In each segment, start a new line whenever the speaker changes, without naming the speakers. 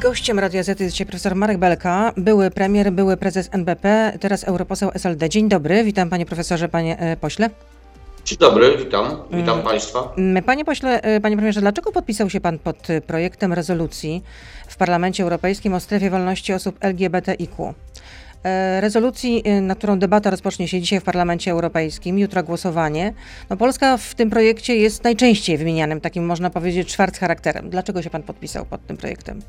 Gościem Radia Z jest dzisiaj profesor Marek Belka, były premier, były prezes NBP, teraz europoseł SLD. Dzień dobry, witam panie profesorze, panie e, pośle.
Dzień dobry, witam, witam Państwa.
Mm, Panie pośle, e, panie premierze, dlaczego podpisał się pan pod e, projektem rezolucji w Parlamencie Europejskim o strefie wolności osób LGBTIQ? Rezolucji, na którą debata rozpocznie się dzisiaj w Parlamencie Europejskim, jutro głosowanie. No Polska w tym projekcie jest najczęściej wymienianym, takim można powiedzieć, czwart charakterem. Dlaczego się pan podpisał pod tym projektem?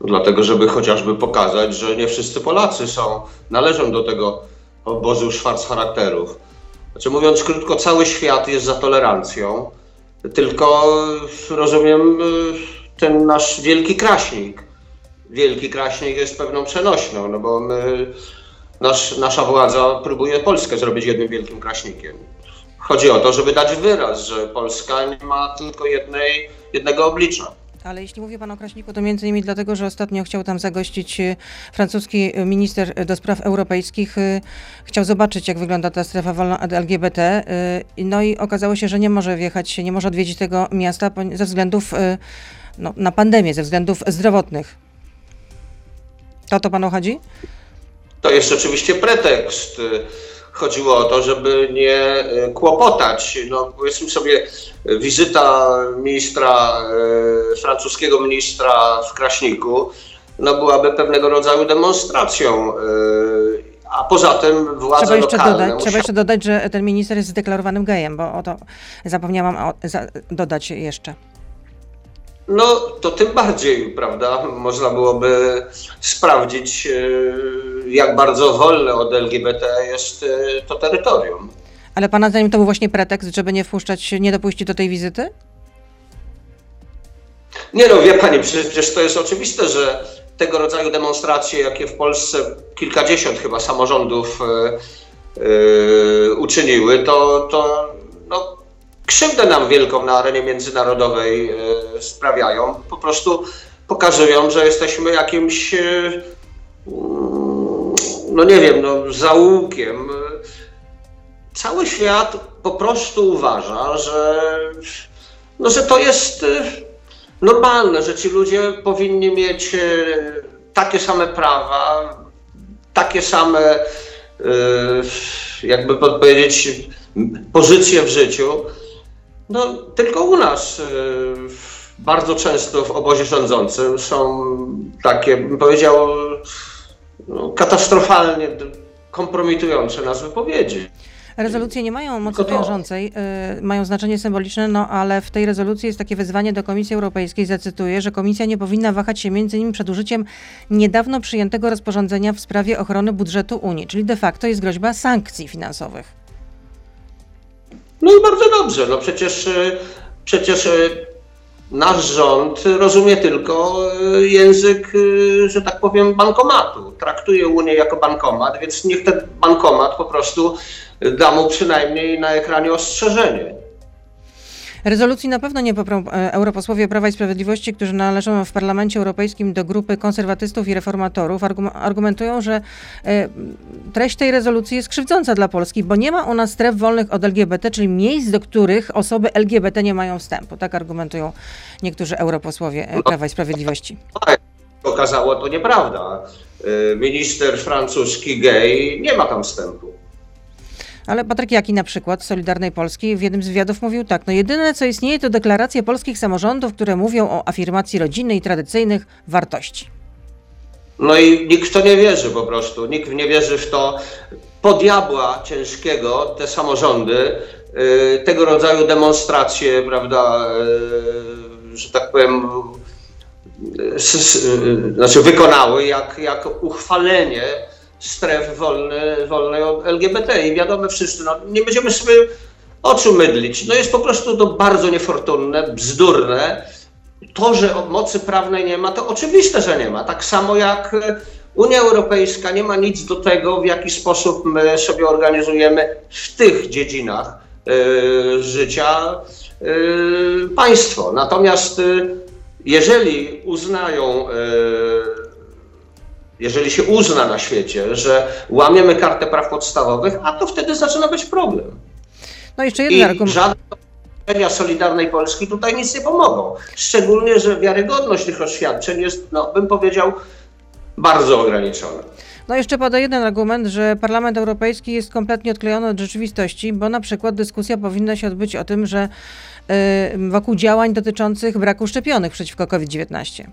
Dlatego, żeby chociażby pokazać, że nie wszyscy Polacy są, należą do tego obozu szwarc charakterów. Znaczy, mówiąc krótko, cały świat jest za tolerancją, tylko rozumiem y, ten nasz wielki kraśnik. Wielki kraśnik jest pewną przenośną, no bo my, nasz, nasza władza próbuje Polskę zrobić jednym wielkim kraśnikiem. Chodzi o to, żeby dać wyraz, że Polska nie ma tylko jednej, jednego oblicza.
Ale jeśli mówi pan o Kraśniku, to między innymi dlatego, że ostatnio chciał tam zagościć e, francuski minister e, do spraw europejskich. e, Chciał zobaczyć, jak wygląda ta strefa wolna LGBT. No i okazało się, że nie może wjechać, nie może odwiedzić tego miasta ze względów no, na pandemię, ze względów zdrowotnych. O to panu chodzi?
To jest oczywiście pretekst. Chodziło o to, żeby nie e, kłopotać. No, powiedzmy sobie, wizyta ministra, e, francuskiego ministra w Kraśniku, no, byłaby pewnego rodzaju demonstracją. e, A poza tym władze
Trzeba jeszcze,
lokalne
dodać,
musiały-
trzeba jeszcze dodać, że ten minister jest zdeklarowanym gejem, bo o to zapomniałam o, za, dodać jeszcze.
No to tym bardziej, prawda? Można byłoby sprawdzić, e, jak bardzo wolne od LGBT jest e, to terytorium.
Ale pana zdaniem to był właśnie pretekst, żeby nie wpuszczać, nie dopuścić do tej wizyty?
Nie no, wie pani, przecież to jest oczywiste, że tego rodzaju demonstracje, jakie w Polsce kilkadziesiąt chyba samorządów e, uczyniły, to, to no, krzywdę nam wielką na arenie międzynarodowej e, sprawiają. Po prostu pokazują, że jesteśmy jakimś, e, mm, no nie wiem, no, zaułkiem. Cały świat po prostu uważa, że, no, że to jest e, normalne, że ci ludzie powinni mieć takie same prawa, takie same, jakby powiedzieć, pozycje w życiu. No, tylko u nas e, bardzo często w obozie rządzącym są takie, bym powiedział, no, katastrofalnie kompromitujące nas wypowiedzi.
Rezolucje nie mają mocy wiążącej, y, mają znaczenie symboliczne, no ale w tej rezolucji jest takie wezwanie do Komisji Europejskiej, zacytuję, że Komisja nie powinna wahać się między innymi przed użyciem niedawno przyjętego rozporządzenia w sprawie ochrony budżetu Unii, czyli de facto jest groźba sankcji finansowych.
No i bardzo dobrze, no przecież, e, przecież e, nasz rząd rozumie tylko e, język, że tak powiem, bankomatu. Traktuje Unię jako bankomat, więc niech ten bankomat po prostu da mu przynajmniej na ekranie ostrzeżenie.
Rezolucji na pewno nie poprą e, europosłowie Prawa i Sprawiedliwości, którzy należą w Parlamencie Europejskim do grupy konserwatystów i reformatorów. Argum- argumentują, że e, treść tej rezolucji jest krzywdząca dla Polski, bo nie ma u nas stref wolnych od LGBT, czyli miejsc, do których osoby LGBT nie mają wstępu. Tak argumentują niektórzy europosłowie e, Prawa i Sprawiedliwości.
Okazało to nieprawda. Minister francuski gej nie ma tam wstępu.
Ale Patryk Jaki na przykład z Solidarnej Polski w jednym z wywiadów mówił tak, no jedyne co istnieje to deklaracje polskich samorządów, które mówią o afirmacji rodziny i tradycyjnych wartości.
No i nikt w to nie wierzy po prostu. Nikt nie wierzy w to. Po diabła ciężkiego te samorządy y, tego rodzaju demonstracje, prawda, y, że tak powiem, y, znaczy wykonały jak, jak uchwalenie stref wolny, wolnej od LGBT. I wiadomo wszyscy, no, nie będziemy sobie oczu mydlić. No jest po prostu to bardzo niefortunne, bzdurne. To, że mocy prawnej nie ma, to oczywiste, że nie ma. Tak samo jak e, Unia Europejska nie ma nic do tego, w jaki sposób my sobie organizujemy w tych dziedzinach e, życia e, państwo. Natomiast jeżeli uznają, jeżeli się uzna na świecie, że łamiemy kartę praw podstawowych, a to wtedy zaczyna być problem.
No jeszcze jeden
I
argument.
oświadczenia Solidarnej Polski tutaj nic nie pomogą. Szczególnie, że wiarygodność tych oświadczeń jest, no bym powiedział, bardzo ograniczona.
No jeszcze pada jeden argument, że Parlament Europejski jest kompletnie odklejony od rzeczywistości, bo na przykład dyskusja powinna się odbyć o tym, że y, wokół działań dotyczących braku szczepionek przeciwko COVID-19.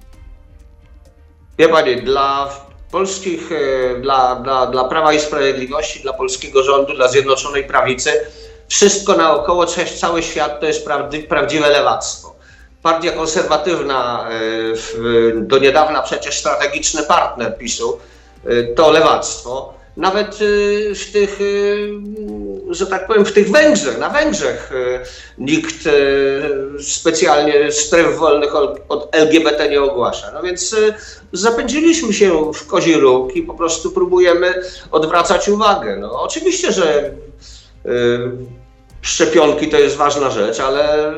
Wie Pani, dla polskich, e, dla, dla, dla Prawa i Sprawiedliwości, dla polskiego rządu, dla Zjednoczonej Prawicy, wszystko naokoło, cały świat to jest prawdziwe lewactwo. Partia konserwatywna, e, do niedawna przecież strategiczny partner PiSu, e, to lewactwo. Nawet w tych, że tak powiem, w tych Węgrzech, na Węgrzech nikt specjalnie stref wolnych od LGBT nie ogłasza. No więc zapędziliśmy się w kozi róg i po prostu próbujemy odwracać uwagę. No, oczywiście, że y, szczepionki to jest ważna rzecz, ale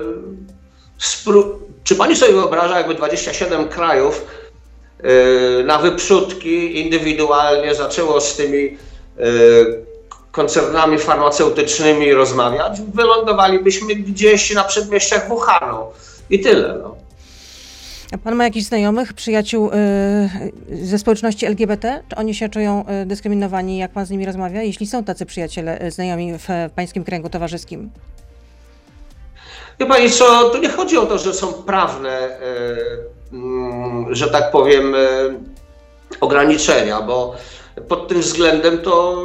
czy pani sobie wyobraża, jakby 27 krajów y, na wyprzódki indywidualnie zaczęło z tymi y, koncernami farmaceutycznymi rozmawiać, wylądowalibyśmy gdzieś na przedmieściach Wuhanu i tyle. No.
A pan ma jakichś znajomych, przyjaciół y, ze społeczności LGBT? Czy oni się czują y, dyskryminowani, jak pan z nimi rozmawia? Jeśli są tacy przyjaciele, y, znajomi w, w pańskim kręgu towarzyskim?
Wie pani co, tu nie chodzi o to, że są prawne, że tak powiem, ograniczenia, bo pod tym względem to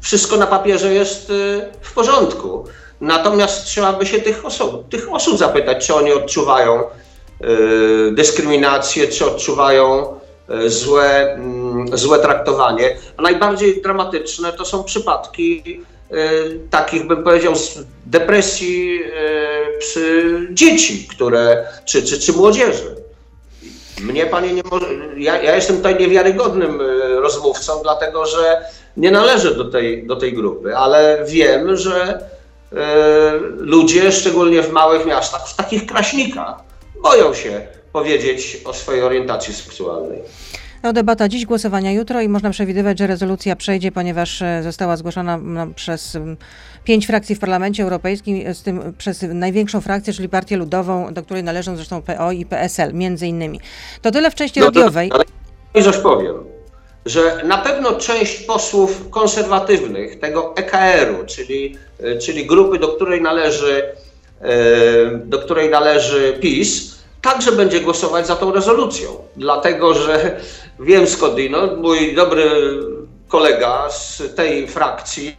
wszystko na papierze jest w porządku. Natomiast trzeba by się tych osób, tych osób zapytać, czy oni odczuwają E, dyskryminację, czy odczuwają e, złe, mm, złe traktowanie. A najbardziej dramatyczne to są przypadki e, takich, bym powiedział, depresji przy dzieci, które, czy, czy, czy młodzieży. Mnie pani nie może. Ja, ja jestem tutaj niewiarygodnym rozmówcą, dlatego że nie należę do tej, do tej grupy, ale wiem, że ludzie, szczególnie w małych miastach, w takich kraśnikach, boją się powiedzieć o swojej orientacji seksualnej.
No, debata dziś, głosowania jutro i można przewidywać, że rezolucja przejdzie, ponieważ e, została zgłoszona no, przez pięć frakcji w Parlamencie Europejskim, z tym przez największą frakcję, czyli Partię Ludową, do której należą zresztą PO i PSL, między innymi. To tyle w części no, radiowej.
Ale i coś powiem, że na pewno część posłów konserwatywnych tego EKR-u, czyli, e, czyli grupy, do której należy, e, do której należy PiS, także będzie głosować za tą rezolucją, dlatego że wiem skądinąd, mój dobry kolega z tej frakcji,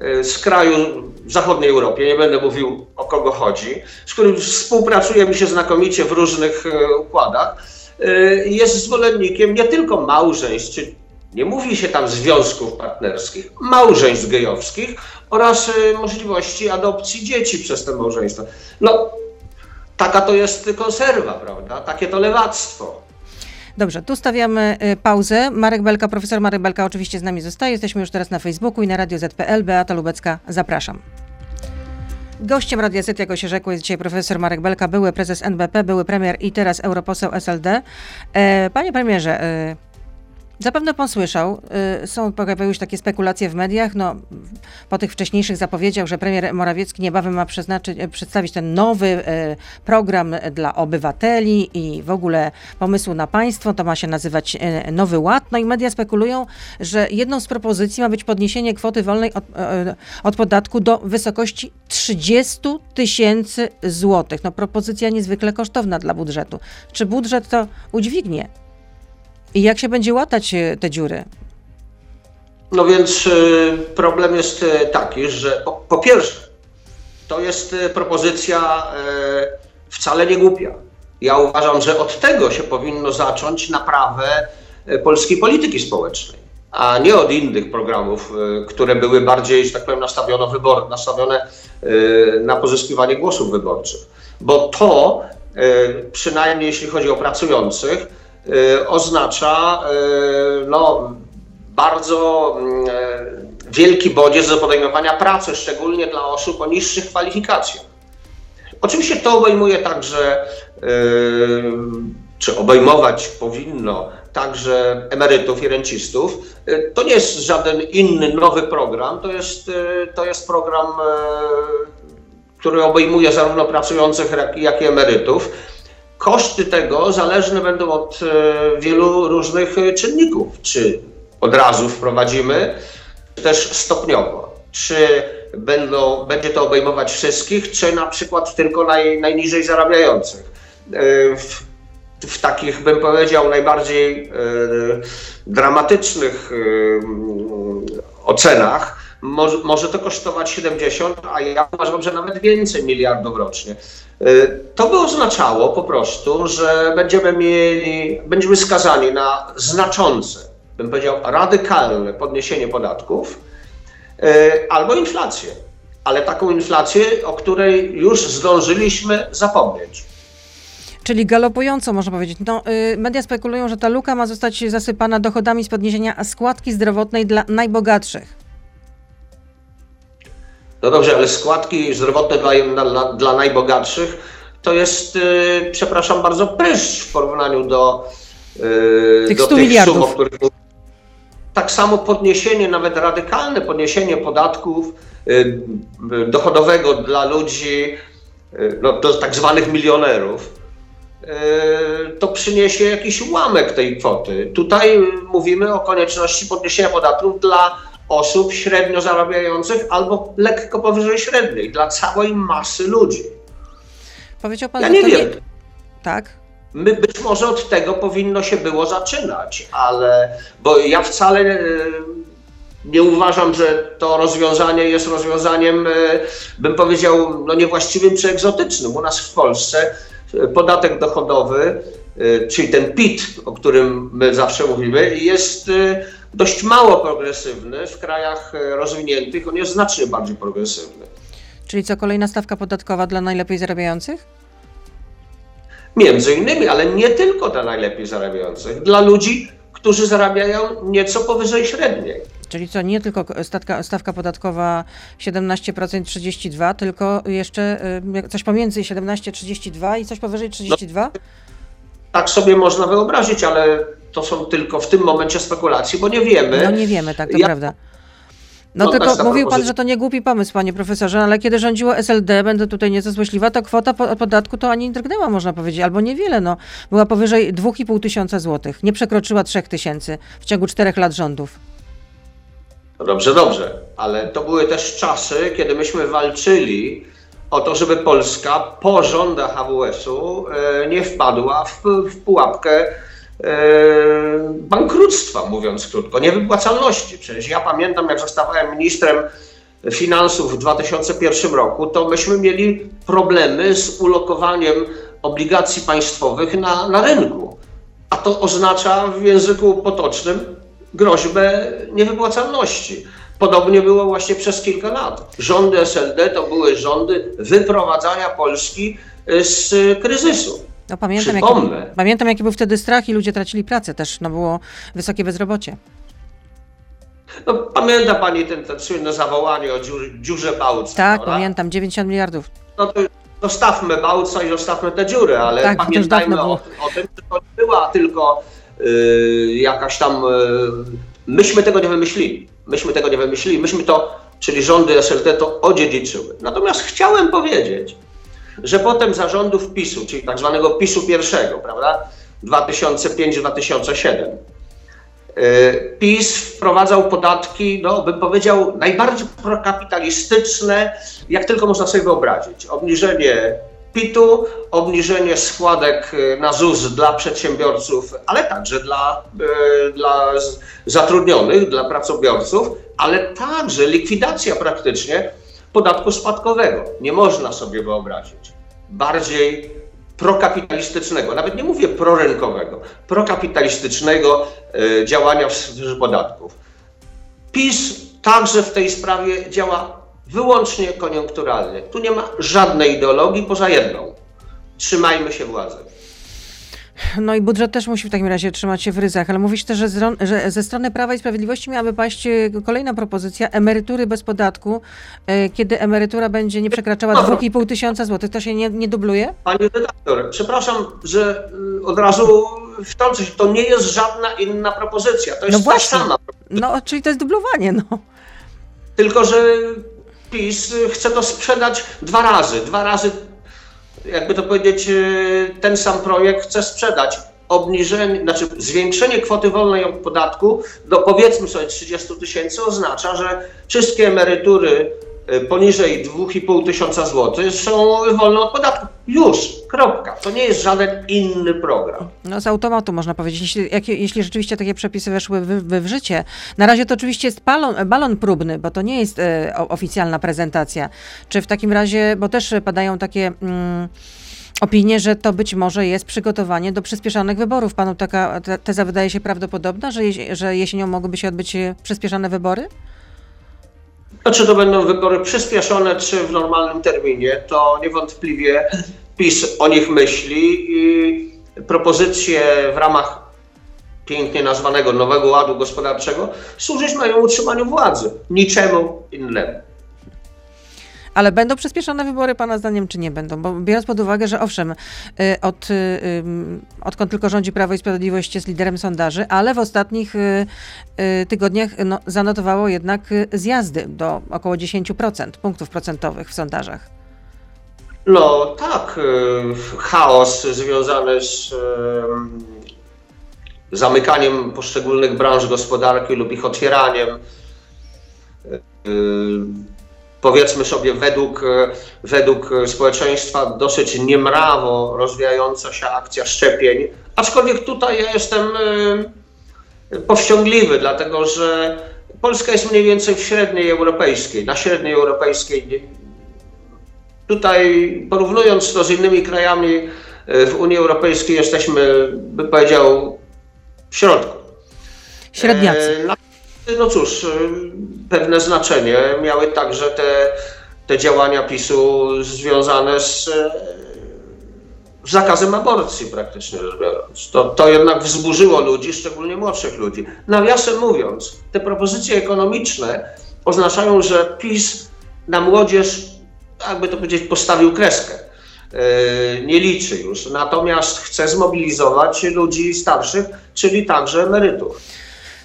e, z kraju w zachodniej Europie, nie będę mówił o kogo chodzi, z którym współpracujemy się znakomicie w różnych e, układach, e, jest zwolennikiem nie tylko małżeństw, czy nie mówi się tam związków partnerskich, małżeństw gejowskich oraz możliwości adopcji dzieci przez te małżeństwa. No, taka to jest konserwa, prawda? Takie to lewactwo.
Dobrze, tu stawiamy y, pauzę. Marek Belka, profesor Marek Belka oczywiście z nami zostaje. Jesteśmy już teraz na Facebooku i na Radio ZPL. Beata Lubecka, zapraszam. Gościem Radia Z, jako się rzekło, jest dzisiaj profesor Marek Belka, były prezes NBP, były premier i teraz europoseł SLD. E, panie premierze, e, Zapewne pan słyszał, y, są, pojawiały już takie spekulacje w mediach, no, po tych wcześniejszych zapowiedziach, że premier Morawiecki niebawem ma y, przedstawić ten nowy y, program dla obywateli i w ogóle pomysłu na państwo, to ma się nazywać Nowy Ład. No i media spekulują, że jedną z propozycji ma być podniesienie kwoty wolnej od, od podatku do wysokości 30 tysięcy złotych. No propozycja niezwykle kosztowna dla budżetu. Czy budżet to udźwignie? I jak się będzie łatać e, te dziury?
No więc e, problem jest e, taki, że po, po pierwsze, to jest propozycja wcale nie głupia. Ja uważam, że od tego się powinno zacząć naprawę polskiej polityki społecznej, a nie od innych programów, które były bardziej, że tak powiem, nastawione, wybor, nastawione na pozyskiwanie głosów wyborczych. Bo to, przynajmniej jeśli chodzi o pracujących, oznacza y, no, bardzo e, wielki bodziec do podejmowania pracy, szczególnie dla osób o niższych kwalifikacjach. Oczywiście to obejmuje także, czy obejmować powinno także emerytów i rencistów. To nie jest żaden inny nowy program, to jest, to jest program który obejmuje zarówno pracujących, jak i emerytów. Koszty tego zależne będą od e, wielu różnych czynników. Czy od razu wprowadzimy, czy też stopniowo. Czy będą, będzie to obejmować wszystkich, czy na przykład tylko naj, najniżej zarabiających. E, w, w takich, bym powiedział, najbardziej e, dramatycznych ocenach może, może to kosztować 70, a ja uważam, że nawet więcej miliardów rocznie. Y, to by oznaczało po prostu, że będziemy mieli, będziemy skazani na znaczące, bym powiedział, radykalne podniesienie podatków y, albo inflację. Ale taką inflację, o której już zdążyliśmy zapomnieć.
Czyli galopująco można powiedzieć. No, y, media spekulują, że ta luka ma zostać zasypana dochodami z podniesienia składki zdrowotnej dla najbogatszych.
No dobrze, ale składki zdrowotne dla, dla, dla najbogatszych to jest, yy, przepraszam bardzo, pryszcz w porównaniu do,
yy, tych, do tych miliardów. sum, o których
tak samo podniesienie, nawet radykalne podniesienie podatków yy, dochodowego dla ludzi, yy, no, do tak zwanych milionerów, yy, to przyniesie jakiś ułamek tej kwoty. Tutaj mówimy o konieczności podniesienia podatków dla osób średnio zarabiających albo lekko powyżej średniej, dla całej masy ludzi.
Powiedział pan,
ja nie wiem. Nie...
Tak.
My być może od tego powinno się było zaczynać, ale bo ja wcale e, nie uważam, że to rozwiązanie jest rozwiązaniem, e, bym powiedział, no niewłaściwym czy egzotycznym. U nas w Polsce e, podatek dochodowy, czyli ten PIT, o którym my zawsze mówimy, jest dość mało progresywny. W krajach e, rozwiniętych on jest znacznie bardziej progresywny.
Czyli co, kolejna stawka podatkowa dla najlepiej zarabiających?
Między innymi, ale nie tylko dla najlepiej zarabiających. Dla ludzi, którzy zarabiają nieco powyżej średniej.
Czyli co, nie tylko stawka, stawka podatkowa 17% 32%, tylko jeszcze y, coś pomiędzy 17-32 i coś powyżej 32%? No,
tak sobie można wyobrazić, ale to są tylko w tym momencie spekulacje, bo nie wiemy.
No nie wiemy, tak, to ja... prawda. No, no tylko mówił pan, że to nie głupi pomysł, panie profesorze, ale kiedy rządziło SLD, będę tutaj nieco złośliwa, to kwota podatku to ani drgnęła, można powiedzieć, albo niewiele, no. Była powyżej 2,5 tysiąca złotych. Nie przekroczyła 3 tysięcy w ciągu czterech lat rządów.
No dobrze, dobrze, ale to były też czasy, kiedy myśmy walczyli o to, żeby Polska po rządach AWS-u e, nie wpadła w, w pułapkę bankructwa, mówiąc krótko, niewypłacalności. Przecież ja pamiętam, jak zostałem ministrem finansów w 2001 roku, to myśmy mieli problemy z ulokowaniem obligacji państwowych na, na rynku. A to oznacza w języku potocznym groźbę niewypłacalności. Podobnie było właśnie przez kilka lat. Rządy SLD to były rządy wyprowadzania Polski z kryzysu.
No, pamiętam, jaki, pamiętam, jaki był wtedy strach i ludzie tracili pracę też, no było wysokie bezrobocie.
No, pamięta pani ten, ten słynne zawołanie o dziur, dziurze Bałca?
Tak, prawda? pamiętam, 90 miliardów.
No to zostawmy Bałca i zostawmy te dziury, ale tak, pamiętajmy o, o, tym, że to nie była tylko yy, jakaś tam... Yy, myśmy tego nie wymyślili. Myśmy tego nie wymyślili. Myśmy to, czyli rządy SLT to odziedziczyły. Natomiast chciałem powiedzieć, że potem zarządów PiSu, czyli tak zwanego PiSu pierwszego, prawda, 2005-2007, y, PiS wprowadzał podatki, no bym powiedział, najbardziej prokapitalistyczne, jak tylko można sobie wyobrazić. Obniżenie PIT-u, obniżenie składek y, na ZUS dla przedsiębiorców, ale także dla, y, dla zatrudnionych, dla pracobiorców, ale także likwidacja praktycznie podatku spadkowego. Nie można sobie wyobrazić bardziej prokapitalistycznego, nawet nie mówię prorynkowego, prokapitalistycznego e, działania w sferze podatków. PiS także w tej sprawie działa wyłącznie koniunkturalnie. Tu nie ma żadnej ideologii poza jedną. Trzymajmy się władzy.
No i budżet też musi w takim razie trzymać się w ryzach, ale mówisz też, że, że ze strony Prawa i Sprawiedliwości miałaby paść e, kolejna propozycja emerytury bez podatku, e, kiedy emerytura będzie nie przekraczała 2,5 tysiąca złotych. To się nie, nie dubluje?
Pani redaktor, przepraszam, że y, od razu wtrącę się, to nie jest żadna inna propozycja, to jest no właśnie. ta sama
No, czyli to jest dublowanie, no.
Tylko, że PiS chce to sprzedać dwa razy. Dwa razy, jakby to powiedzieć, ten sam projekt chce sprzedać. Obniżenie, znaczy zwiększenie kwoty wolnej od podatku do powiedzmy sobie 30 tysięcy oznacza, że wszystkie emerytury y, poniżej 2,5 tysiąca złotych są wolne od podatku. Już, kropka. To nie jest żaden inny program.
No z automatu można powiedzieć, jeśli, jak, jeśli rzeczywiście takie przepisy weszły w, w, życie. Na razie to oczywiście jest balon, balon próbny, bo to nie jest e, oficjalna prezentacja. Czy w takim razie, bo też padają takie... Mm, że to być może jest przygotowanie do przyspieszonych wyborów. Panu taka teza wydaje się prawdopodobna, że, że jesienią mogłyby się odbyć e, przyspieszone wybory?
Czy to będą wybory przyspieszone, czy w normalnym terminie, to niewątpliwie PiS o nich myśli i propozycje w ramach pięknie nazwanego Nowego Ładu Gospodarczego służyć mają utrzymaniu władzy, niczemu innemu.
Ale będą przyspieszone wybory Pana zdaniem, czy nie będą? Bo biorąc pod uwagę, że owszem, y, od, y, odkąd tylko rządzi Prawo i Sprawiedliwość jest liderem sondaży, ale w ostatnich y, tygodniach no, zanotowało jednak zjazdy do około 10% punktów procentowych w sondażach.
No tak, chaos związany z zamykaniem poszczególnych branż gospodarki lub ich otwieraniem powiedzmy sobie według, e, według społeczeństwa dosyć niemrawo rozwijająca się akcja szczepień, aczkolwiek tutaj ja jestem e, powściągliwy, dlatego że Polska jest mniej więcej w średniej europejskiej, na średniej europejskiej. Tutaj porównując to z innymi krajami e, w Unii Europejskiej jesteśmy, bym powiedział, w środku.
Średniacy.
No cóż, y, pewne znaczenie miały także te, te działania PiSu związane z, z zakazem aborcji praktycznie rzecz biorąc. To, to jednak wzburzyło ludzi, szczególnie młodszych ludzi. Nawiasem mówiąc, te propozycje ekonomiczne oznaczają, że PiS na młodzież, jakby to powiedzieć, postawił kreskę. Y, nie liczy już. Natomiast chce zmobilizować ludzi starszych, czyli także emerytów.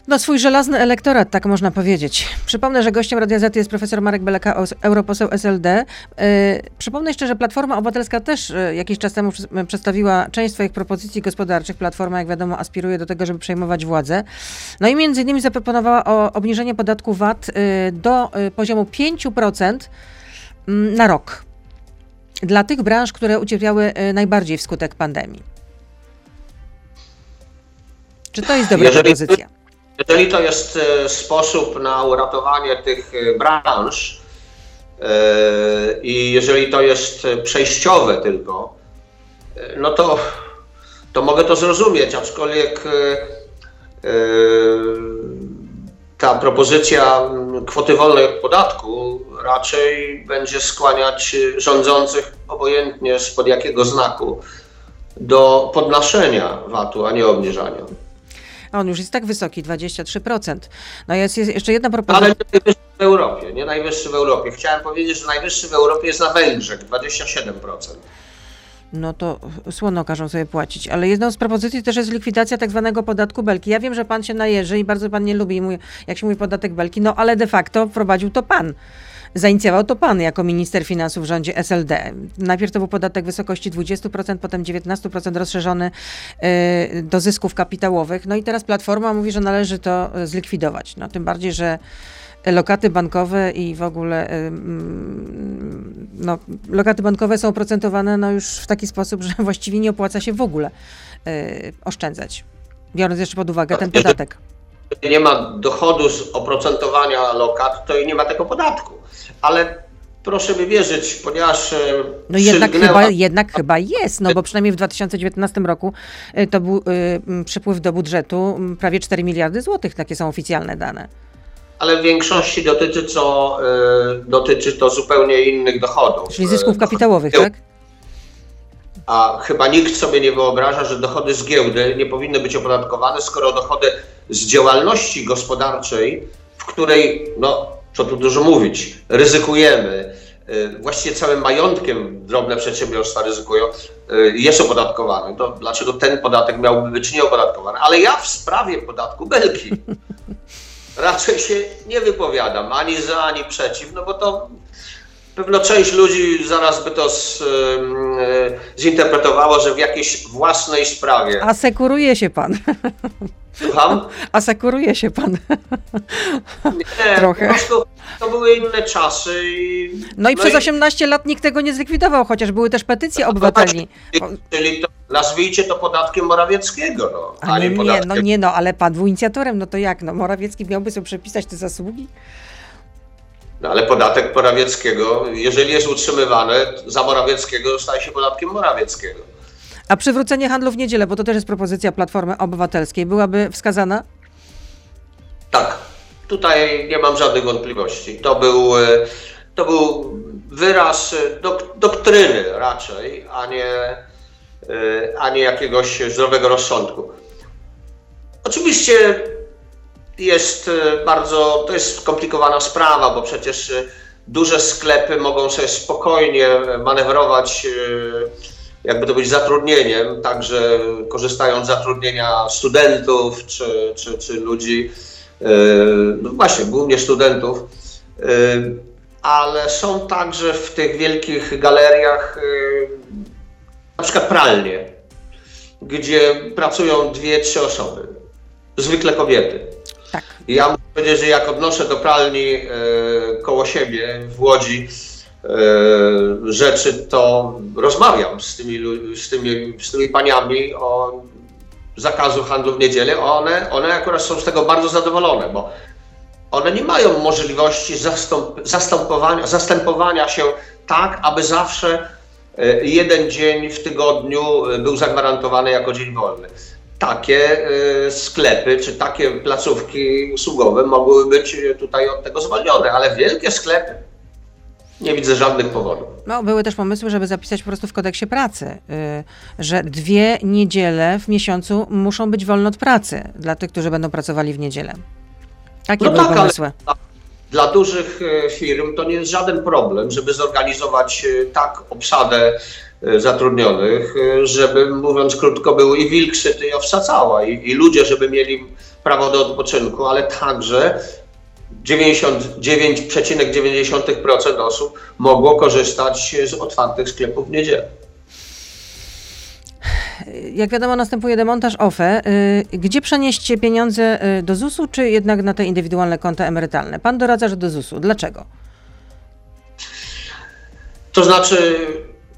No swój żelazny elektorat, tak można powiedzieć. Przypomnę, że gościem Radia Z jest profesor Marek Beleka, europoseł SLD. Yy, przypomnę jeszcze, że Platforma Obywatelska też yy, jakiś czas temu przedstawiła część swoich propozycji gospodarczych. Platforma, jak wiadomo, aspiruje do tego, żeby przejmować władzę. No i między innymi zaproponowała obniżenie podatku VAT do poziomu 5% mm, na rok. Dla tych branż, które ucierpiały najbardziej wskutek pandemii. Czy to jest dobra Jeżeli... propozycja?
Jeżeli to jest e, sposób na uratowanie tych e, branż e, i jeżeli to jest przejściowe tylko, no to, to mogę to zrozumieć, aczkolwiek ta propozycja kwoty wolnej od podatku raczej będzie skłaniać rządzących, obojętnie spod jakiego znaku, do podnoszenia VAT-u, a nie obniżania.
On już jest tak wysoki, 23%. No jest, jest jeszcze jedna propozycja.
Ale najwyższy w Europie, nie najwyższy w Europie. Chciałem powiedzieć, że najwyższy w Europie jest na Węgrzech, 27%.
No to słono każą sobie płacić. Ale jedną z propozycji też jest likwidacja tak zwanego podatku belki. Ja wiem, że pan się najeży i bardzo pan nie lubi, jak się mówi podatek belki, no ale de facto wprowadził to pan. Zainicjował to pan jako minister finansów w rządzie SLD. Najpierw to był podatek w wysokości 20%, potem 19% rozszerzony y, do zysków kapitałowych. No i teraz Platforma mówi, że należy to zlikwidować. No tym bardziej, że lokaty bankowe i w ogóle y, mm, no, lokaty bankowe są oprocentowane no już w taki sposób, że właściwie nie opłaca się w ogóle y, oszczędzać. Biorąc jeszcze pod uwagę ten podatek.
Nie ma dochodu z oprocentowania lokat, to i nie ma tego podatku ale proszę mi wierzyć, ponieważ. E,
no jednak chyba, jednak chyba jest, no bo przynajmniej w 2019 roku e, to był y, przypływ do budżetu prawie 4 miliardy złotych, takie są oficjalne dane.
Ale w większości dotyczy, co, y, dotyczy to zupełnie innych dochodów.
Czyli zysków kapitałowych, tak?
A chyba nikt sobie nie wyobraża, że dochody z giełdy nie powinny być opodatkowane, skoro dochody z działalności gospodarczej, w której no, co tu dużo mówić, ryzykujemy, y, właściwie całym majątkiem drobne przedsiębiorstwa ryzykują, y, jest opodatkowany. To dlaczego ten podatek miałby być nieopodatkowany? Ale ja w sprawie podatku Belki raczej się nie wypowiadam ani za, ani przeciw, no bo to Pewno część ludzi zaraz by to z, e, zinterpretowało, że w jakiejś własnej sprawie.
Asekuruje się pan.
Słucham?
Asekuruje się pan.
Nie, Trochę. po prostu to były inne czasy. I,
no i no przez i... 18 lat nikt tego nie zlikwidował, chociaż były też petycje obywateli.
Czyli to, nazwijcie to podatkiem Morawieckiego, no,
a, a nie, nie, podatkiem. no nie no, ale pan był inicjatorem, no to jak, no Morawiecki miałby sobie przepisać te zasługi?
No ale podatek Morawieckiego, jeżeli jest utrzymywany, za Morawieckiego staje się podatkiem Morawieckiego.
A przywrócenie handlu w niedzielę, bo to też jest propozycja Platformy Obywatelskiej, byłaby wskazana?
Tak, tutaj nie mam żadnych wątpliwości. To był, e, to był wyraz dok doktryny raczej, a nie, e, a nie jakiegoś zdrowego rozsądku. Oczywiście jest e, bardzo, to jest skomplikowana sprawa, bo przecież duże sklepy mogą sobie spokojnie manewrować jakby to być zatrudnieniem, także korzystając z zatrudnienia studentów czy, czy, czy ludzi, e, no właśnie, głównie studentów, e, ale są także w tych wielkich galeriach e, na przykład pralnie, gdzie pracują dwie, trzy osoby, zwykle kobiety. Ja muszę powiedzieć, że jak odnoszę do pralni koło siebie w Łodzi, E, rzeczy, to rozmawiam z tymi, z tymi, z tymi paniami o zakazu handlu w niedzielę. One, one akurat są z tego bardzo zadowolone, bo one nie mają możliwości zastąp, zastępowania, zastępowania się tak, aby zawsze e, jeden dzień w tygodniu e, był zagwarantowany jako dzień wolny. Takie sklepy czy takie placówki usługowe mogłyby być tutaj od tego zwolnione, ale wielkie sklepy nie widzę żadnych powodów.
No, były też pomysły, żeby zapisać po prostu w kodeksie pracy, yy, że dwie niedziele w miesiącu muszą być wolne od pracy dla tych, którzy będą pracowali w niedzielę. Takie no były tak, pomysły.
Ale dla dużych y, firm to nie jest żaden problem, żeby zorganizować y, tak obsadę y, zatrudnionych, żeby mówiąc krótko był i wilk szyty i owca cała i, i ludzie, żeby mieli prawo do odpoczynku, ale także 99,9% osób mogło korzystać z otwartych sklepów w niedzielę.
Jak wiadomo, następuje demontaż OFE. Y, gdzie przenieść pieniądze y, do ZUS-u, czy jednak na te indywidualne konta emerytalne? Pan doradza, że do ZUS-u. Dlaczego?
To znaczy,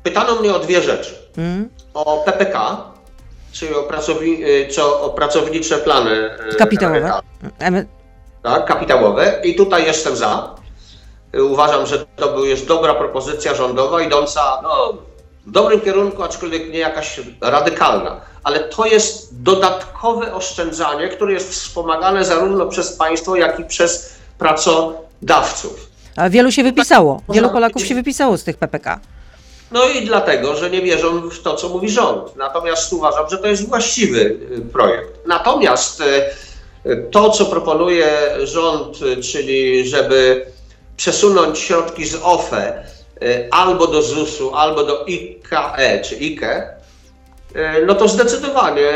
pytano mnie o dwie rzeczy. Hmm? O PPK, czyli o, pracowni, y, czy o pracownicze plany
kapitałowe. Emerytalne
tak, kapitałowe i tutaj jestem za. Uważam, że to jest dobra propozycja rządowa, idąca no, w dobrym kierunku, aczkolwiek nie jakaś radykalna. Ale to jest dodatkowe oszczędzanie, które jest wspomagane zarówno przez państwo, jak i przez pracodawców.
A wielu się wypisało, wielu Polaków się wypisało z tych PPK.
No i dlatego, że nie wierzą w to, co mówi rząd. Natomiast uważam, że to jest właściwy y, projekt. Natomiast y, to, co proponuje rząd, czyli żeby przesunąć środki z OFE y, albo do ZUS-u, albo do IKE czy IKE, y, no to zdecydowanie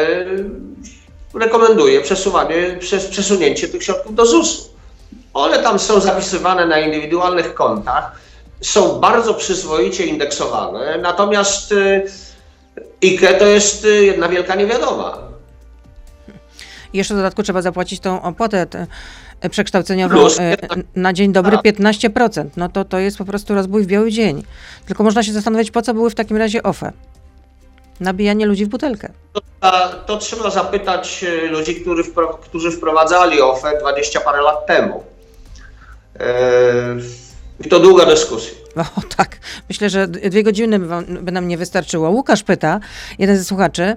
rekomenduję przesuwanie, przesunięcie tych środków do ZUS-u. One tam są zapisywane na indywidualnych kontach, są bardzo przyzwoicie indeksowane, natomiast y, IKE to jest jedna wielka niewiadoma.
Jeszcze w dodatku trzeba zapłacić tą opłatę e, przekształceniową e, na dzień dobry 15%. Tak. No to to jest po prostu rozbój w biały dzień. Tylko można się zastanowić, po co były w takim razie OFE? Nabijanie ludzi w butelkę.
To, to trzeba zapytać e, ludzi, którzy, którzy wprowadzali OFE 20 parę lat temu. I to długa dyskusja.
O tak, myślę, że dwie godziny by nam nie wystarczyło. Łukasz pyta, jeden ze słuchaczy,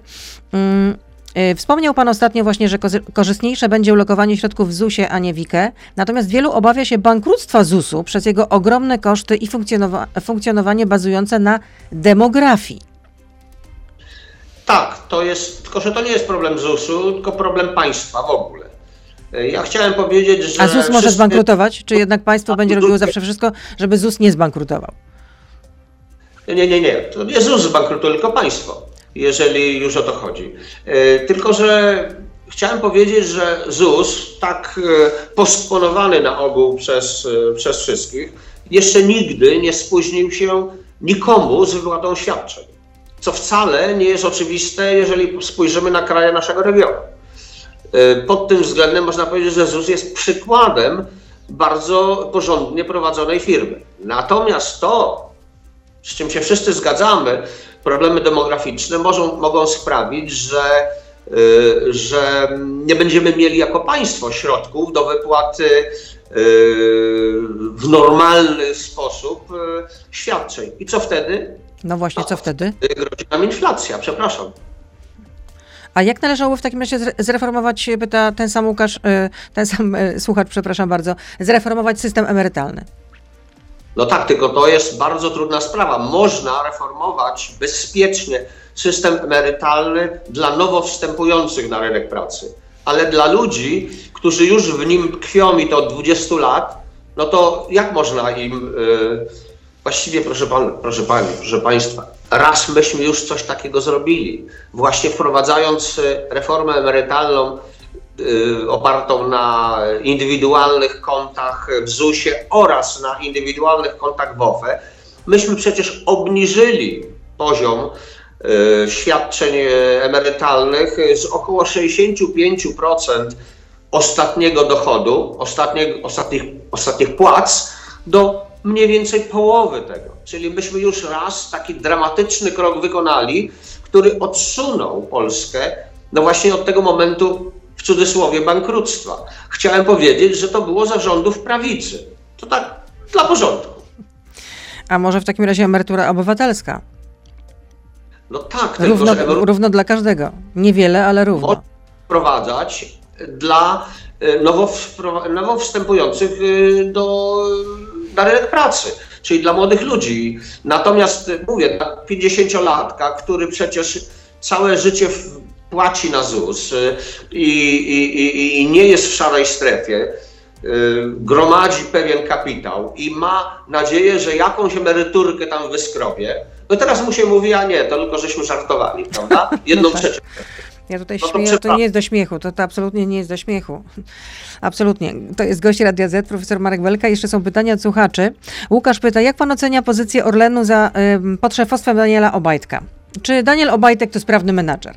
mm, E, wspomniał Pan ostatnio właśnie, że korzystniejsze będzie ulokowanie środków w ZUS-ie, a nie w IKE. Natomiast wielu obawia się bankructwa ZUS-u przez jego ogromne koszty i funkcjonowa funkcjonowanie bazujące na demografii.
Tak, to jest, tylko że to nie jest problem ZUS-u, tylko problem państwa w ogóle. E, ja chciałem powiedzieć, że.
A ZUS może wszyscy... zbankrutować? Czy jednak państwo będzie robiło zawsze wszystko, żeby ZUS nie zbankrutował?
Nie, nie, nie. To nie ZUS zbankrutuje, tylko państwo jeżeli już o to chodzi. E, tylko, że chciałem powiedzieć, że ZUS, tak e, posponowany na ogół przez, przez wszystkich, jeszcze nigdy nie spóźnił się nikomu z wypłatą świadczeń. Co wcale nie jest oczywiste, jeżeli spojrzymy na kraje naszego regionu. Y, pod tym względem można powiedzieć, że ZUS jest przykładem bardzo porządnie prowadzonej firmy. Natomiast to, z czym się wszyscy zgadzamy, problemy demograficzne możą, mogą sprawić, że, y, że nie będziemy mieli jako państwo środków do wypłaty y, w normalny sposób świadczeń. I co wtedy?
No właśnie, co wtedy?
Grozi nam inflacja, przepraszam.
A jak należało w takim razie zreformować, pyta ten sam Łukasz, e, ten sam e, słuchacz, przepraszam bardzo, zreformować system emerytalny?
No tak, tylko to jest bardzo trudna sprawa. Można reformować bezpiecznie system emerytalny dla nowo wstępujących na rynek pracy, ale dla ludzi, którzy już w nim tkwią i to od 20 lat, no to jak można im, yy, właściwie proszę, pan, proszę Pani, proszę Państwa, raz myśmy już coś takiego zrobili. Właśnie wprowadzając y, reformę emerytalną y, opartą na indywidualnych kontach w ZUS-ie oraz na indywidualnych kontach w OFE, myśmy przecież obniżyli poziom y, świadczeń emerytalnych z około 65% ostatniego dochodu, ostatnich, ostatnich, ostatnich płac do mniej więcej połowy tego. Czyli myśmy już raz taki dramatyczny krok wykonali, który odsunął Polskę no właśnie od tego momentu, w cudzysłowie, bankructwa. Chciałem powiedzieć, że to było za rządów prawicy. To tak dla porządku.
A może w takim razie emerytura obywatelska?
No tak.
Równo, tylko, równo dla każdego. Niewiele, ale równo.
Wprowadzać dla e, nowo, nowo wstępujących e, do na rynek pracy, czyli dla młodych ludzi. Natomiast mówię, dla 50-latka, który przecież całe życie płaci na ZUS y, i, i, i nie jest w szarej strefie, y, gromadzi pewien kapitał i ma nadzieję, że jakąś emeryturkę tam wyskrobie, no teraz mu się mówi, a nie, to tylko żeśmy żartowali, prawda? Jedną no tak. trzecią.
Ja tutaj no śmieję, to, to nie jest do śmiechu, to, to absolutnie nie jest do śmiechu. Absolutnie. To jest gość Radia Z, profesor Marek Welka. Jeszcze są pytania od słuchaczy. Łukasz pyta, jak pan ocenia pozycję Orlenu za, y, pod szefostwem Daniela Obajtka? Czy Daniel Obajtek to sprawny menadżer?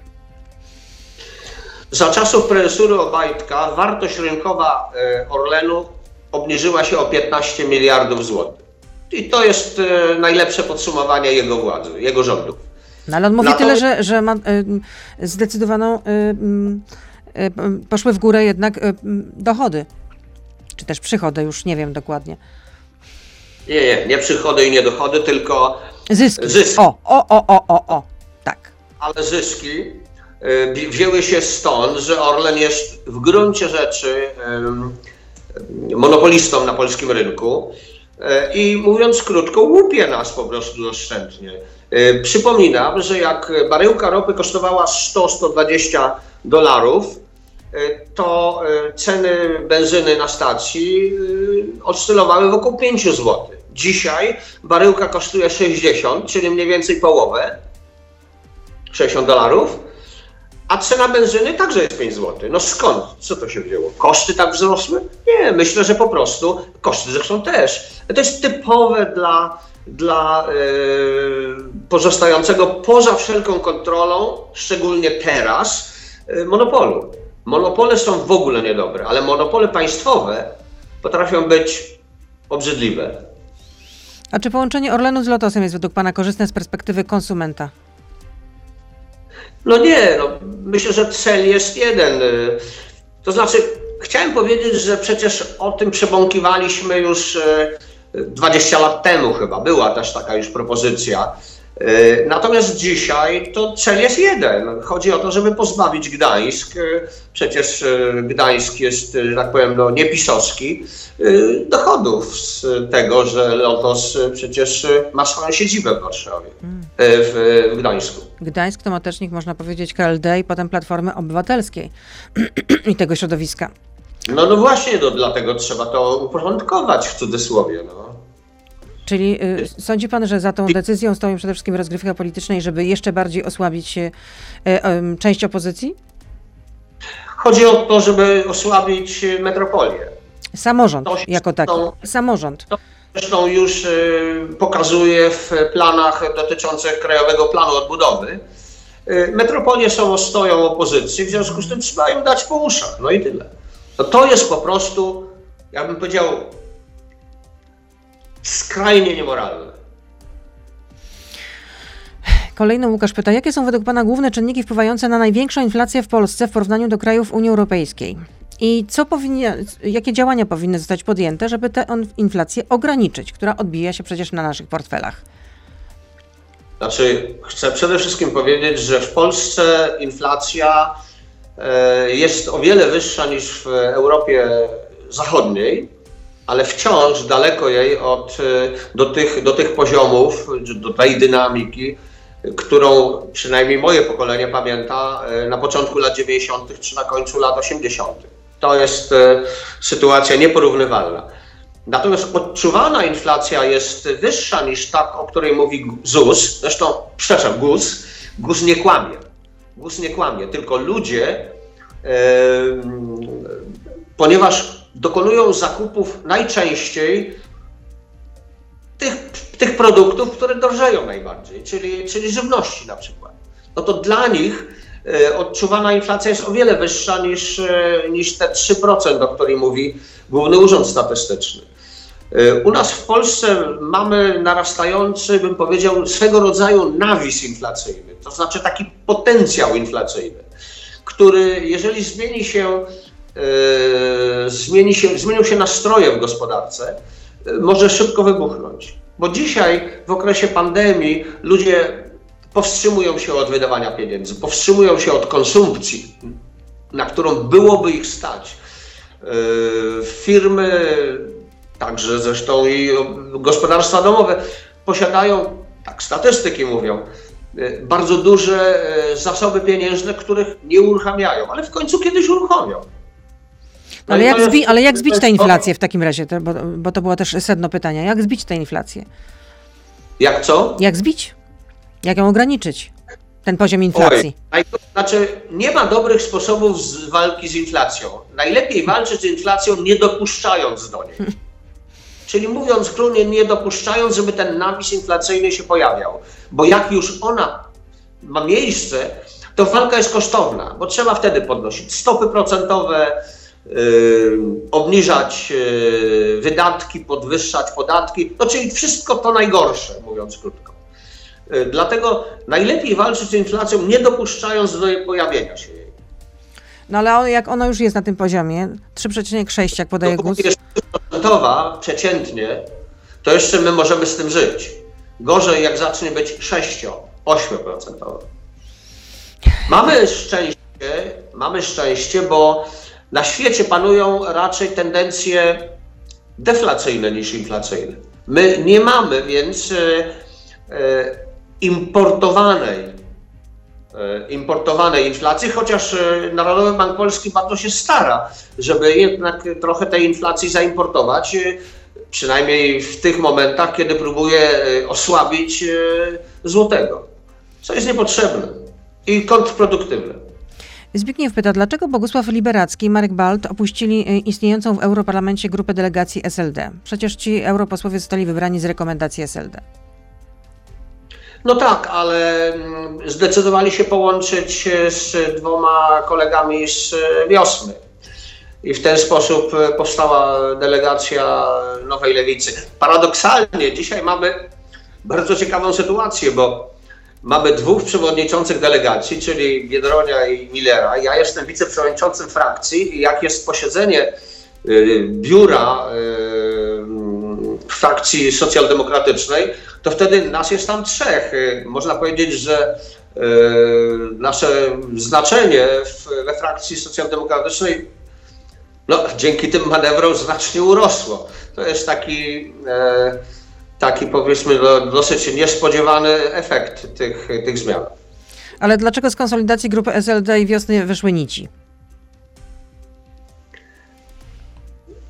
Za czasów prezesury Obajtka wartość rynkowa y, Orlenu obniżyła się o 15 miliardów złotych. I to jest y, najlepsze podsumowanie jego władzy, jego rządów.
No ale on mówi tyle, że, że ma y, zdecydowaną, y, y, poszły w górę jednak dochody. Czy też przychody, już nie wiem dokładnie.
Nie, nie, nie przychody i nie dochody, tylko
zyski.
zyski.
O, o, o, o, o, o, tak.
Ale zyski wzięły się stąd, że Orlen jest w gruncie rzeczy monopolistą na polskim rynku i mówiąc krótko, łupie nas po prostu doszczętnie. E, przypominam, że jak baryłka ropy kosztowała 100-120 dolarów, e, to e, ceny benzyny na stacji oscylowały wokół 5 zł. Dzisiaj baryłka kosztuje 60, czyli mniej więcej połowę, 60 dolarów, a cena benzyny także jest 5 zł. No skąd? Co to się wzięło? Koszty tak wzrosły? Nie, myślę, że po prostu koszty zresztą też. To jest typowe dla dla y, pozostającego poza wszelką kontrolą, szczególnie teraz, y, monopolu. Monopole są w ogóle niedobre, ale monopole państwowe potrafią być obrzydliwe.
A czy połączenie Orlenu z Lotosem jest według Pana korzystne z perspektywy konsumenta?
No nie, no, myślę, że cel jest jeden. To znaczy, chciałem powiedzieć, że przecież o tym przebąkiwaliśmy już 20 lat temu chyba była też taka już propozycja. E, natomiast dzisiaj to cel jest jeden. Chodzi o to, żeby pozbawić Gdańsk, e, przecież e, Gdańsk jest, że tak powiem, no, niepisowski, dochodów z tego, że Lotos przecież ma swoją siedzibę w Warszawie, w, Gdańsku.
Gdańsk to matecznik, można powiedzieć, KLD i potem Platformy Obywatelskiej i tego środowiska.
No, no właśnie, no, dlatego trzeba to uporządkować w cudzysłowie. No.
Czyli y, sądzi pan, że za tą decyzją stoją przede wszystkim rozgrywka politycznej, żeby jeszcze bardziej osłabić y, y, część opozycji?
Chodzi o to, żeby osłabić metropolię.
Samorząd to, jako taki. To, Samorząd. To,
zresztą już pokazuje w planach dotyczących Krajowego Planu Odbudowy. Metropolie są ostoją opozycji, w związku z tym trzeba im dać po uszach. No i tyle. No to jest po prostu, ja bym powiedział, skrajnie niemoralne.
Kolejny Łukasz pyta, jakie są według Pana główne czynniki wpływające na największą inflację w Polsce w porównaniu do krajów Unii Europejskiej? I co powinien, jakie działania powinny zostać podjęte, żeby tę inflację ograniczyć, która odbija się przecież na naszych portfelach?
Znaczy, chcę przede wszystkim powiedzieć, że w Polsce inflacja jest o wiele wyższa niż w Europie Zachodniej, ale wciąż daleko jej od, e, do, tych, do tych poziomów, do tej dynamiki, którą przynajmniej moje pokolenie pamięta e, na początku lat 90. czy na końcu lat 80. To jest e, sytuacja nieporównywalna. Natomiast odczuwana inflacja jest wyższa niż ta, o której mówi ZUS. Zresztą, przepraszam, GUS. GUS nie kłamie. GUS nie kłamie, tylko ludzie, ponieważ dokonują zakupów najczęściej tych, tych produktów, które drożeją najbardziej, czyli, czyli żywności na przykład. No to dla nich e, odczuwana inflacja jest o wiele wyższa niż, e, niż te 3%, o których mówi Główny Urząd Statystyczny. E, u nas w Polsce mamy narastający, bym powiedział, swego rodzaju nawis inflacyjny, to znaczy taki potencjał inflacyjny, który jeżeli zmieni się, zmieni się, zmienią się nastroje w gospodarce, może szybko wybuchnąć. Bo dzisiaj w okresie pandemii ludzie powstrzymują się od wydawania pieniędzy, powstrzymują się od konsumpcji, na którą byłoby ich stać. Yy, firmy, także zresztą i gospodarstwa domowe, posiadają, tak statystyki mówią, bardzo duże yy, zasoby pieniężne, których nie uruchamiają, ale w końcu kiedyś uruchomią.
No ale, jak zbi- ale jak zbić tę inflację w takim razie? To, bo, bo to było też sedno pytania. Jak zbić tę inflację?
Jak co?
Jak zbić? Jak ją ograniczyć? Ten poziom inflacji.
Oj, znaczy, nie ma dobrych sposobów z walki z inflacją. Najlepiej walczyć z inflacją, nie dopuszczając do niej. Czyli mówiąc krótko, nie dopuszczając, żeby ten napis inflacyjny się pojawiał. Bo jak już ona ma miejsce, to walka jest kosztowna, bo trzeba wtedy podnosić stopy procentowe, Yy, obniżać yy, wydatki, podwyższać podatki, no czyli wszystko to najgorsze, mówiąc krótko. Yy, dlatego najlepiej walczyć z inflacją, nie dopuszczając do jej pojawienia się jej.
No ale jak ona już jest na tym poziomie, 3,6 jak podaje GUS.
jest procentowa przeciętnie, to jeszcze my możemy z tym żyć. Gorzej jak zacznie być 6, 8%. Mamy szczęście, mamy szczęście, bo na świecie panują raczej tendencje deflacyjne niż inflacyjne. My nie mamy więc e, e, importowanej, e, importowanej inflacji, chociaż Narodowy Bank Polski bardzo się stara, żeby jednak trochę tej inflacji zaimportować, przynajmniej w tych momentach, kiedy próbuje osłabić złotego, co jest niepotrzebne i kontrproduktywne.
Zbigniew pyta, dlaczego Bogusław Liberacki i Marek Balt opuścili e, istniejącą w Europarlamencie grupę delegacji SLD? Przecież ci europosłowie zostali wybrani z rekomendacji SLD.
No tak, ale mm, zdecydowali się połączyć z dwoma kolegami z wiosny. I w ten sposób e, powstała delegacja Nowej Lewicy. Paradoksalnie dzisiaj mamy bardzo ciekawą sytuację, bo mamy dwóch przewodniczących delegacji, czyli Biedronia i Millera. Ja jestem wiceprzewodniczącym frakcji i jak jest posiedzenie y, biura y, frakcji socjaldemokratycznej, to wtedy nas jest tam trzech. Można powiedzieć, że nasze znaczenie we frakcji socjaldemokratycznej no, dzięki tym manewrom znacznie urosło. To jest taki taki powiedzmy dosyć niespodziewany efekt tych, tych zmian.
Ale dlaczego z konsolidacji grupy SLD i wiosny wyszły nici?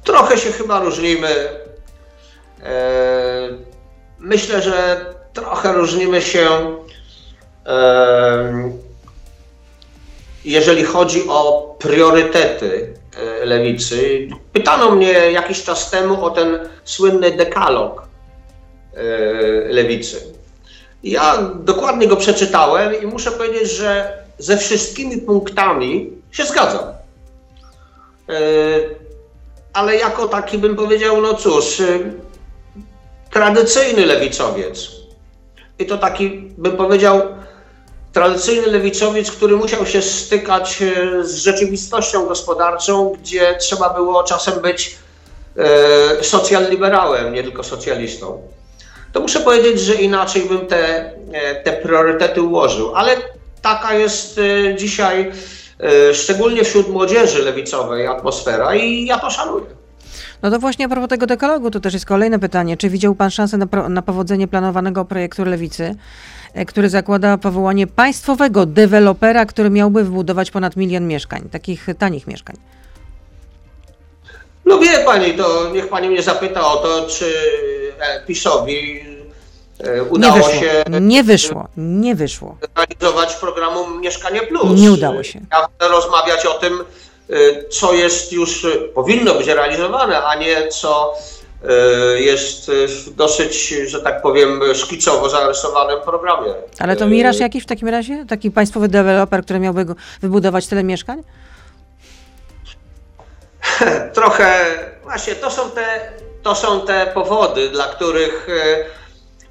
Trochę się chyba różnimy. E, myślę, że trochę różnimy się, e, jeżeli chodzi o priorytety e, lewicy. Pytano mnie jakiś czas temu o ten słynny dekalog e, lewicy. Ja dokładnie go przeczytałem i muszę powiedzieć, że ze wszystkimi punktami się zgadzam. E, Ale jako taki bym powiedział, no cóż, e, tradycyjny lewicowiec. I to taki, bym powiedział, tradycyjny lewicowiec, który musiał się stykać e, z rzeczywistością gospodarczą, gdzie trzeba było czasem być e, socjal-liberałem, nie tylko socjalistą. To muszę powiedzieć, że inaczej bym te, e, te priorytety ułożył, ale taka jest dzisiaj, szczególnie wśród młodzieży lewicowej, atmosfera i ja to szanuję.
No to właśnie a propos tego dekalogu, to też jest kolejne pytanie. Czy widział pan szansę na, na powodzenie planowanego projektu Lewicy, który zakłada powołanie państwowego dewelopera, który miałby wybudować ponad milion mieszkań, takich tanich mieszkań?
No wie pani, to niech pani mnie zapyta o to, czy e, PiSowi e,
Nie
udało
wyszło,
się
nie wyszło, nie wyszło.
realizować programu Mieszkanie Plus.
Nie udało się.
Ja chcę rozmawiać o tym, co jest już, powinno być realizowane, a nie co jest y, w dosyć, że tak powiem, szkicowo zarysowanym programie.
Ale to miraż jakiś w takim razie? Taki państwowy deweloper, który miałby wybudować tyle mieszkań?
Trochę, właśnie to są te, to są te powody, dla których y,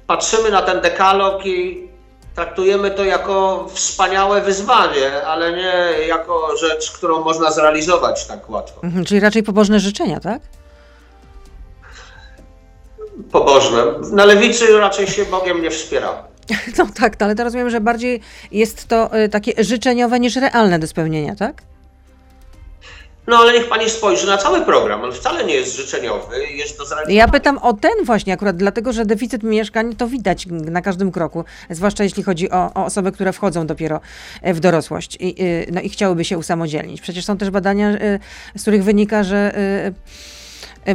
patrzymy na ten dekalog i traktujemy to jako wspaniałe wyzwanie, ale nie jako rzecz, którą można zrealizować tak łatwo.
Mhm, czyli raczej pobożne życzenia, tak?
Pobożne. Na lewicy raczej się Bogiem nie wspiera.
No tak, no, ale to rozumiem, że bardziej jest to y, takie życzeniowe niż realne do spełnienia, tak?
No ale niech pani spojrzy na cały program. On wcale nie jest życzeniowy, jest do zrealizowania.
Ja pytam o ten właśnie akurat, dlatego że deficyt mieszkań to widać na każdym kroku, zwłaszcza jeśli chodzi o, o osoby, które wchodzą dopiero e, w dorosłość i, y, no, i chciałyby się usamodzielnić. Przecież są też badania, y, z których wynika, że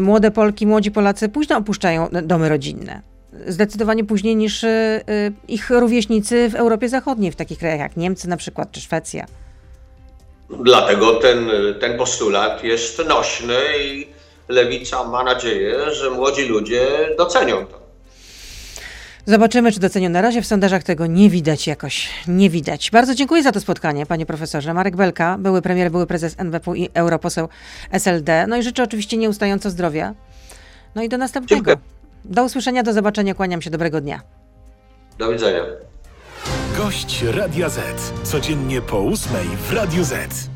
młode Polki, młodzi Polacy późno opuszczają domy rodzinne. Zdecydowanie później niż y, ich rówieśnicy w Europie Zachodniej, w takich krajach jak Niemcy na przykład, czy Szwecja.
Dlatego ten, ten postulat jest nośny i lewica ma nadzieję, że młodzi ludzie docenią to.
Zobaczymy, czy docenią. Na razie w sondażach tego nie widać jakoś. Nie widać. Bardzo dziękuję za to spotkanie, panie profesorze. Marek Belka, były premier, były prezes NWP i europoseł SLD. No i życzę oczywiście nieustająco zdrowia. No i do następnego.
Dziękuję.
Do usłyszenia, do zobaczenia. Kłaniam się. Dobrego dnia.
Do widzenia.
Gość Radia Z. Codziennie po ósmej w Radio Z.